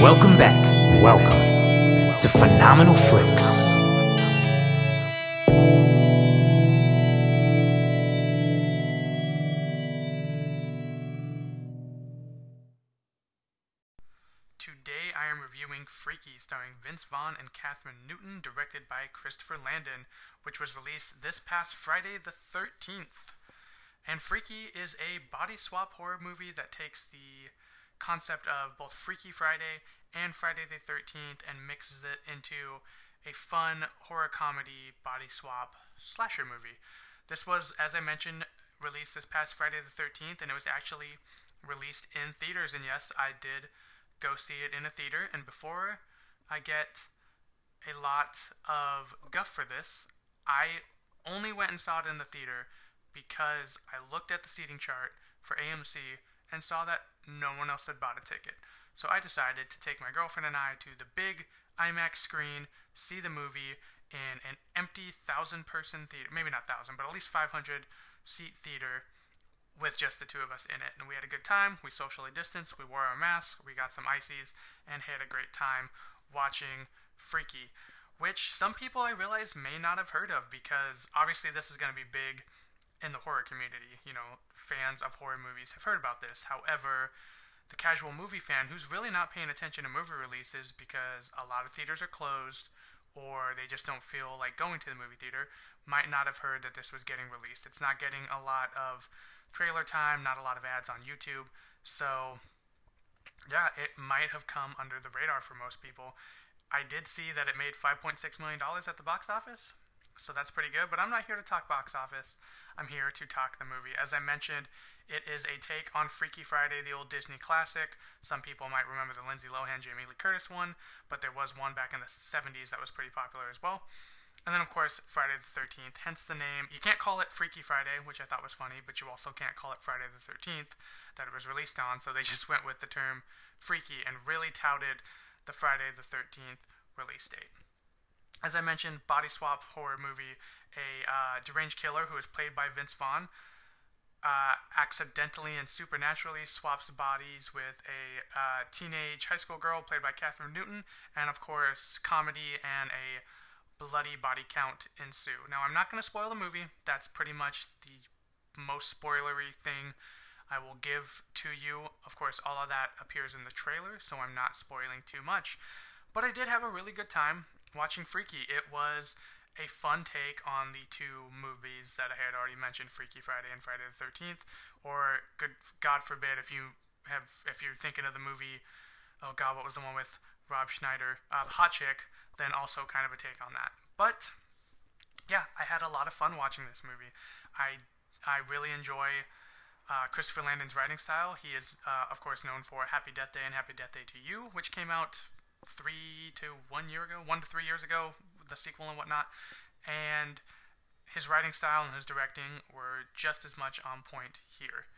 Welcome back. Welcome to Phenomenal Flicks. Today I am reviewing Freaky, starring Vince Vaughn and Kathryn Newton, directed by Christopher Landon, which was released this past Friday the 13th. And Freaky is a body swap horror movie that takes the concept of both Freaky Friday and Friday the 13th and mixes it into a fun horror comedy body swap slasher movie. This was, as I mentioned, released this past Friday the 13th, and it was actually released in theaters. And yes, I did go see it in a theater. And before I get a lot of guff for this, I only went and saw it in the theater because I looked at the seating chart for AMC and saw that no one else had bought a ticket. So I decided to take my girlfriend and I to the big IMAX screen, see the movie in an empty thousand person theater. Maybe not thousand, but at least 500 seat theater with just the two of us in it. And we had a good time. We socially distanced. We wore our masks. We got some ices and had a great time watching Freaky, which some people I realize may not have heard of because obviously this is going to be big in the horror community. You know, fans of horror movies have heard about this. However, the casual movie fan who's really not paying attention to movie releases because a lot of theaters are closed or they just don't feel like going to the movie theater might not have heard that this was getting released. It's not getting a lot of trailer time, not a lot of ads on YouTube. So, yeah, it might have come under the radar for most people. I did see that it made $5.6 million at the box office, so that's pretty good. But I'm not here to talk box office. I'm here to talk the movie. As I mentioned, it is a take on Freaky Friday, the old Disney classic. Some people might remember the Lindsay Lohan, Jamie Lee Curtis one, but there was one back in the 70s that was pretty popular as well. And then, of course, Friday the 13th, hence the name. You can't call it Freaky Friday, which I thought was funny, but you also can't call it Friday the 13th that it was released on, so they just went with the term freaky and really touted the Friday the 13th release date. As I mentioned, body swap horror movie, a uh, deranged killer who is played by Vince Vaughn uh, accidentally and supernaturally swaps bodies with a uh, teenage high school girl played by Kathryn Newton, and of course, comedy and a bloody body count ensue. Now, I'm not going to spoil the movie. That's pretty much the most spoilery thing I will give to you. Of course, all of that appears in the trailer, so I'm not spoiling too much. But I did have a really good time watching Freaky. It was a fun take on the two movies that I had already mentioned, Freaky Friday and Friday the Thirteenth. Or, good God forbid, if you have, if you're thinking of the movie, oh God, what was the one with Rob Schneider, uh, the Hot Chick? Then also kind of a take on that. But yeah, I had a lot of fun watching this movie. I I really enjoy uh, Christopher Landon's writing style. He is, uh, of course, known for Happy Death Day and Happy Death Day to You, which came out three to one year ago, one to three years ago, the sequel and whatnot. And his writing style and his directing were just as much on point here.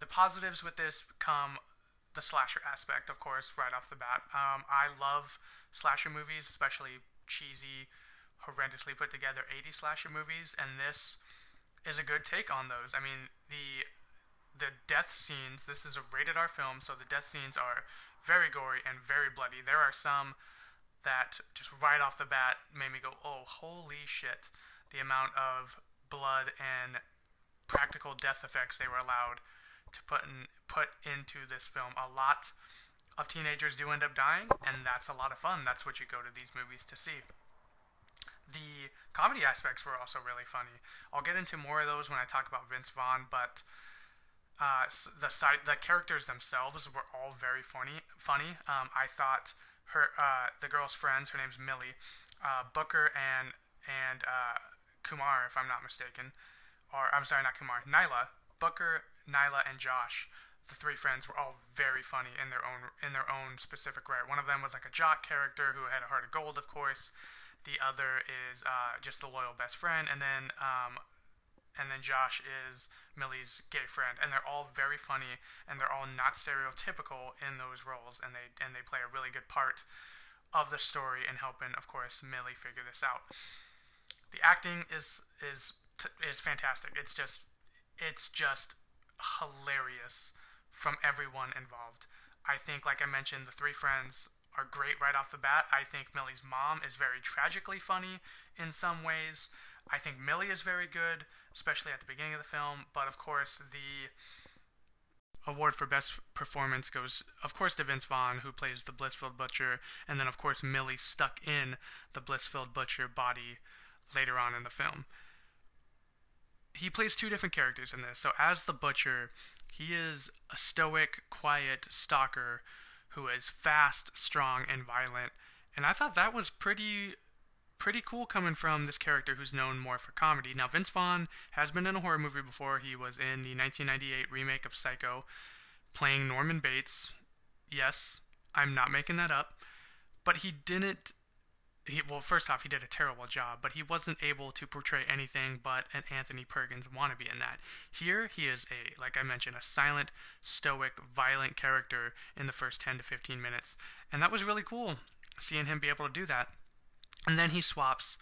The positives with this come the slasher aspect, of course, right off the bat. Um, I love slasher movies, especially cheesy, horrendously put together 80 slasher movies, and this is a good take on those. I mean, the the death scenes. This is a rated R film, so the death scenes are very gory and very bloody. There are some that just right off the bat made me go, "Oh, holy shit!" The amount of blood and practical death effects they were allowed to put in, put into this film. A lot of teenagers do end up dying, and that's a lot of fun. That's what you go to these movies to see. The comedy aspects were also really funny. I'll get into more of those when I talk about Vince Vaughn, but uh, the side, the characters themselves were all very funny. Funny. Um, I thought her, uh, the girl's friends, her name's Millie, uh, Booker and and uh, Kumar, if I'm not mistaken, or I'm sorry, not Kumar, Nyla, Booker, Nyla, and Josh. The three friends were all very funny in their own in their own specific right. One of them was like a jock character who had a heart of gold, of course. The other is uh, just the loyal best friend, and then um, and then Josh is Millie's gay friend, and they're all very funny, and they're all not stereotypical in those roles, and they and they play a really good part of the story in helping, of course, Millie figure this out. The acting is is is fantastic. It's just it's just hilarious from everyone involved. I think, like I mentioned, the three friends are great right off the bat. I think Millie's mom is very tragically funny in some ways. I think Millie is very good, especially at the beginning of the film. But of course, the award for best performance goes, of course, to Vince Vaughn, who plays the Blissfield Butcher, and then, of course, Millie stuck in the Blissfield Butcher body later on in the film. He plays two different characters in this. So, as the Butcher, he is a stoic, quiet stalker who is fast, strong, and violent. And I thought that was pretty pretty cool coming from this character who's known more for comedy. Now, Vince Vaughn has been in a horror movie before. He was in the 1998 remake of Psycho, playing Norman Bates. Yes, I'm not making that up. But he didn't. He, well, first off, he did a terrible job, but he wasn't able to portray anything but an Anthony Perkins wannabe in that. Here, he is a, like I mentioned, a silent, stoic, violent character in the first 10 to 15 minutes. And that was really cool, seeing him be able to do that. And then he swaps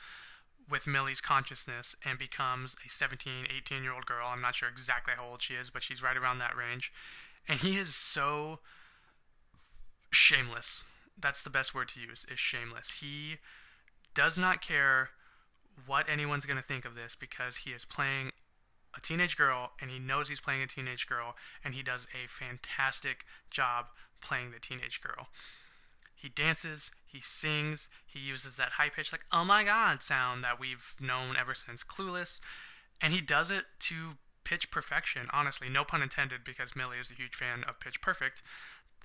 with Millie's consciousness and becomes a 17, 18 year old girl. I'm not sure exactly how old she is, but she's right around that range. And he is so shameless. That's the best word to use, is shameless. He does not care what anyone's going to think of this because he is playing a teenage girl and he knows he's playing a teenage girl and he does a fantastic job playing the teenage girl. He dances, he sings, he uses that high pitched, like, oh my god sound that we've known ever since Clueless. And he does it to pitch perfection, honestly. No pun intended, because Millie is a huge fan of Pitch Perfect.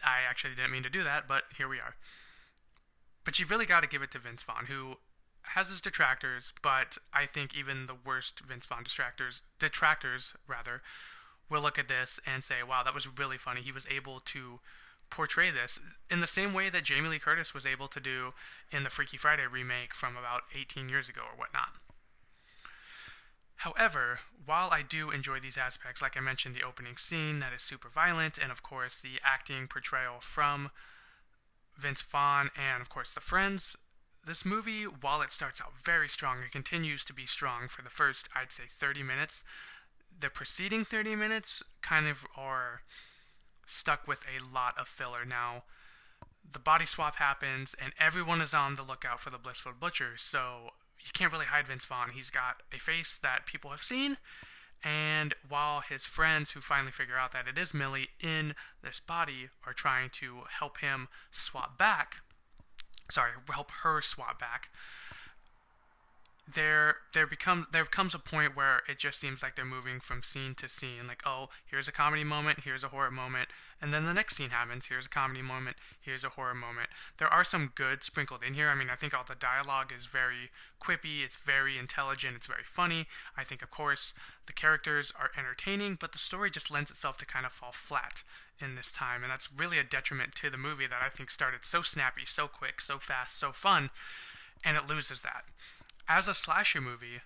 I actually didn't mean to do that, but here we are. But you've really got to give it to Vince Vaughn, who has his detractors, but I think even the worst Vince Vaughn detractors, detractors rather, will look at this and say, "Wow, that was really funny." He was able to portray this in the same way that Jamie Lee Curtis was able to do in the Freaky Friday remake from about 18 years ago or whatnot. However, while I do enjoy these aspects, like I mentioned, the opening scene that is super violent, and of course the acting portrayal from Vince Vaughn, and of course the friends, this movie, while it starts out very strong, it continues to be strong for the first, I'd say, 30 minutes. The preceding 30 minutes kind of are stuck with a lot of filler. Now, the body swap happens, and everyone is on the lookout for the Blissful Butcher, so you can't really hide Vince Vaughn. He's got a face that people have seen, and while his friends, who finally figure out that it is Millie in this body, are trying to help him swap back, sorry, help her swap back, there there becomes there comes a point where it just seems like they're moving from scene to scene. Like oh here's a comedy moment here's a horror moment and then the next scene happens. Here's a comedy moment here's a horror moment. There are some good sprinkled in here. I mean i think all the dialogue is very quippy it's very intelligent it's very funny. I think of course the characters are entertaining but the story just lends itself to kind of fall flat in this time and that's really a detriment to the movie that i think started so snappy so quick so fast so fun and it loses that as a slasher movie,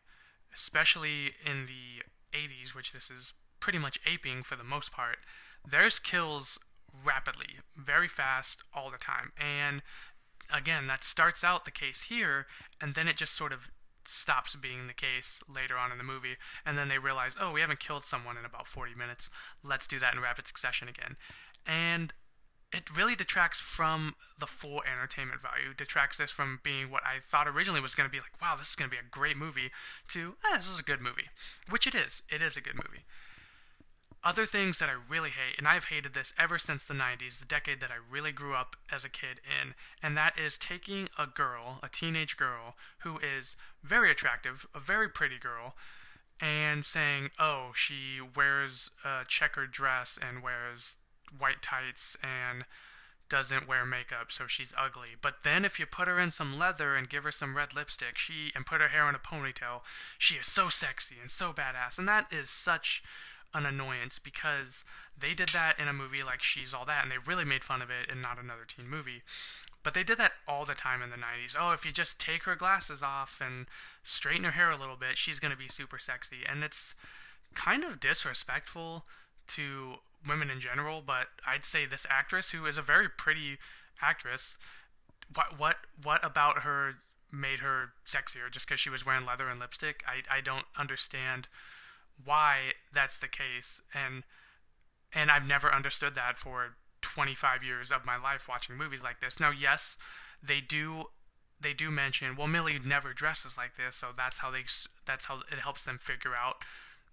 especially in the 80s, which this is pretty much aping for the most part, there's kills rapidly, very fast, all the time. And again, that starts out the case here, and then it just sort of stops being the case later on in the movie. And then they realize, oh, we haven't killed someone in about 40 minutes. Let's do that in rapid succession again. And it really detracts from the full entertainment value. Detracts this from being what I thought originally was going to be like, wow, this is going to be a great movie, to, eh, this is a good movie. Which it is. It is a good movie. Other things that I really hate, and I've hated this ever since the 90s, the decade that I really grew up as a kid in, and that is taking a girl, a teenage girl, who is very attractive, a very pretty girl, and saying, oh, she wears a checkered dress and wears white tights and doesn't wear makeup, so she's ugly. But then if you put her in some leather and give her some red lipstick, she and put her hair in a ponytail, she is so sexy and so badass. And that is such an annoyance because they did that in a movie like She's All That and they really made fun of it in not another teen movie. But they did that all the time in the 90s. Oh, if you just take her glasses off and straighten her hair a little bit, she's going to be super sexy. And it's kind of disrespectful to women in general, but I'd say this actress, who is a very pretty actress, what what what about her made her sexier just because she was wearing leather and lipstick? I I don't understand why that's the case, and and I've never understood that for 25 years of my life watching movies like this. Now, yes, they do they do mention well Millie never dresses like this, so that's how they that's how it helps them figure out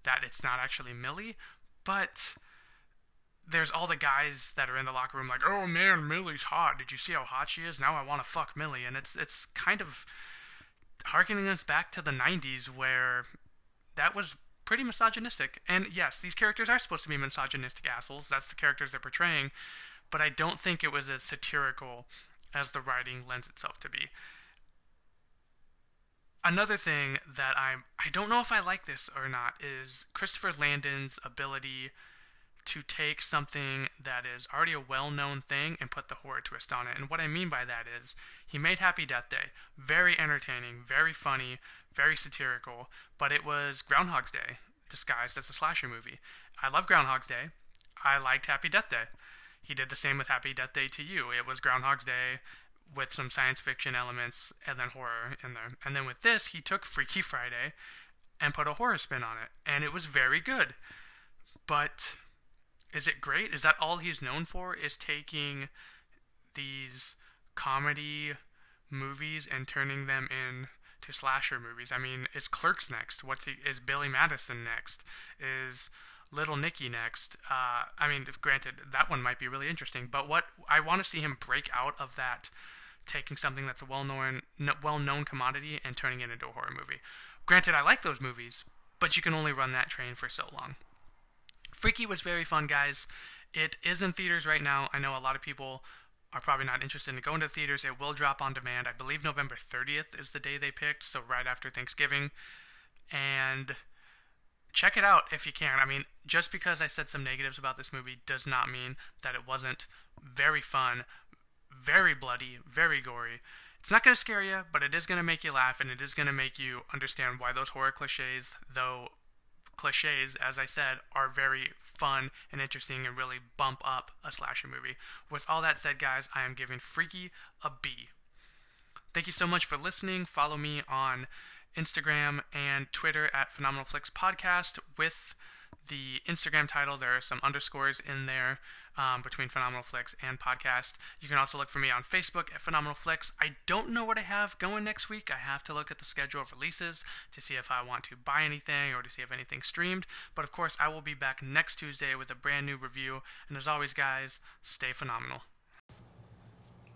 that it's not actually Millie, but there's all the guys that are in the locker room like, "Oh man, Millie's hot. Did you see how hot she is? Now I want to fuck Millie." And it's it's kind of harkening us back to the 90s where that was pretty misogynistic. And yes, these characters are supposed to be misogynistic assholes. That's the characters they're portraying, but I don't think it was as satirical as the writing lends itself to be. Another thing that I'm I don't know if I like this or not is Christopher Landon's ability to take something that is already a well-known thing and put the horror twist on it. And what I mean by that is he made Happy Death Day very entertaining, very funny, very satirical, but it was Groundhog's Day disguised as a slasher movie. I love Groundhog's Day. I liked Happy Death Day. He did the same with Happy Death Day to You. It was Groundhog's Day with some science fiction elements and then horror in there. And then with this, he took Freaky Friday and put a horror spin on it, and it was very good. But is it great? Is that all he's known for? Is taking these comedy movies and turning them in to slasher movies. I mean, is Clerks next? What's he, is Billy Madison next? Is Little Nicky next? Uh, I mean, granted, that one might be really interesting, but what I want to see him break out of that, taking something that's a well-known well-known commodity and turning it into a horror movie. Granted, I like those movies, but you can only run that train for so long. Freaky was very fun, guys. It is in theaters right now. I know a lot of people are probably not interested in going to theaters. It will drop on demand. I believe November 30th is the day they picked, so right after Thanksgiving. And check it out if you can. I mean, just because I said some negatives about this movie does not mean that it wasn't very fun, very bloody, very gory. It's not going to scare you, but it is going to make you laugh and it is going to make you understand why those horror cliches, though cliches, as I said, are very fun and interesting and really bump up a slasher movie. With all that said, guys, I am giving Freaky a B. Thank you so much for listening. Follow me on Instagram and Twitter at Phenomenal Flicks Podcast with the Instagram title. There are some underscores in there um, between Phenomenal Flicks and podcast. You can also look for me on Facebook at Phenomenal Flicks. I don't know what I have going next week. I have to look at the schedule of releases to see if I want to buy anything or to see if anything's streamed. But of course, I will be back next Tuesday with a brand new review. And as always, guys, stay phenomenal.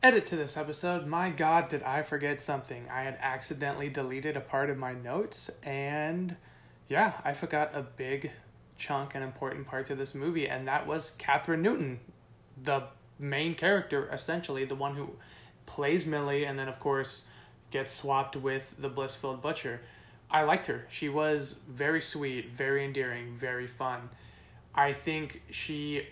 Edit to this episode. My god, did I forget something? I had accidentally deleted a part of my notes, and yeah, I forgot a big chunk and important parts of this movie, and that was Kathryn Newton, the main character, essentially, the one who plays Millie, and then, of course, gets swapped with the Blissfield Butcher. I liked her. She was very sweet, very endearing, very fun. I think she,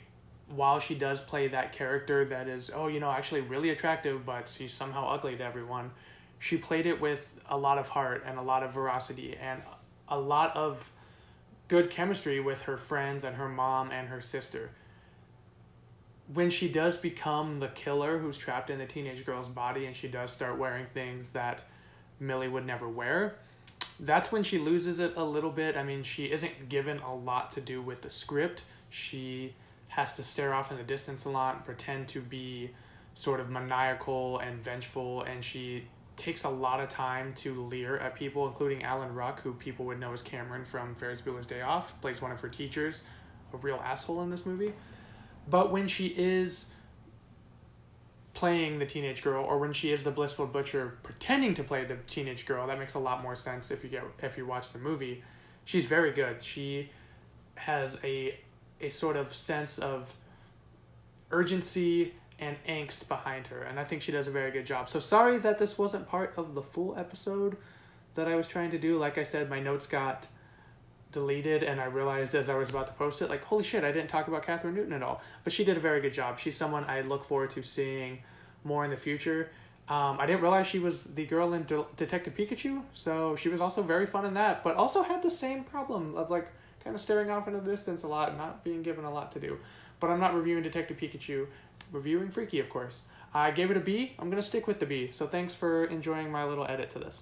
while she does play that character that is, oh, you know, actually really attractive, but she's somehow ugly to everyone, she played it with a lot of heart and a lot of veracity and a lot of good chemistry with her friends and her mom and her sister. When she does become the killer who's trapped in the teenage girl's body and she does start wearing things that Millie would never wear, that's when she loses it a little bit. I mean, she isn't given a lot to do with the script. She has to stare off in the distance a lot and pretend to be sort of maniacal and vengeful, and she takes a lot of time to leer at people, including Alan Ruck, who people would know as Cameron from Ferris Bueller's Day Off, plays one of her teachers, a real asshole in this movie. But when she is playing the teenage girl, or when she is the blissful Butcher pretending to play the teenage girl, that makes a lot more sense if you get if you watch the movie. She's very good. She has a a sort of sense of urgency and angst behind her, and I think she does a very good job. So sorry that this wasn't part of the full episode that I was trying to do. Like I said, my notes got deleted, and I realized as I was about to post it, like, holy shit, I didn't talk about Kathryn Newton at all. But she did a very good job. She's someone I look forward to seeing more in the future. Um, I didn't realize she was the girl in De- Detective Pikachu, so she was also very fun in that, but also had the same problem of like kind of staring off into the distance a lot, not being given a lot to do. But I'm not reviewing Detective Pikachu reviewing Freaky, of course. I gave it a B. I'm going to stick with the B. So thanks for enjoying my little edit to this.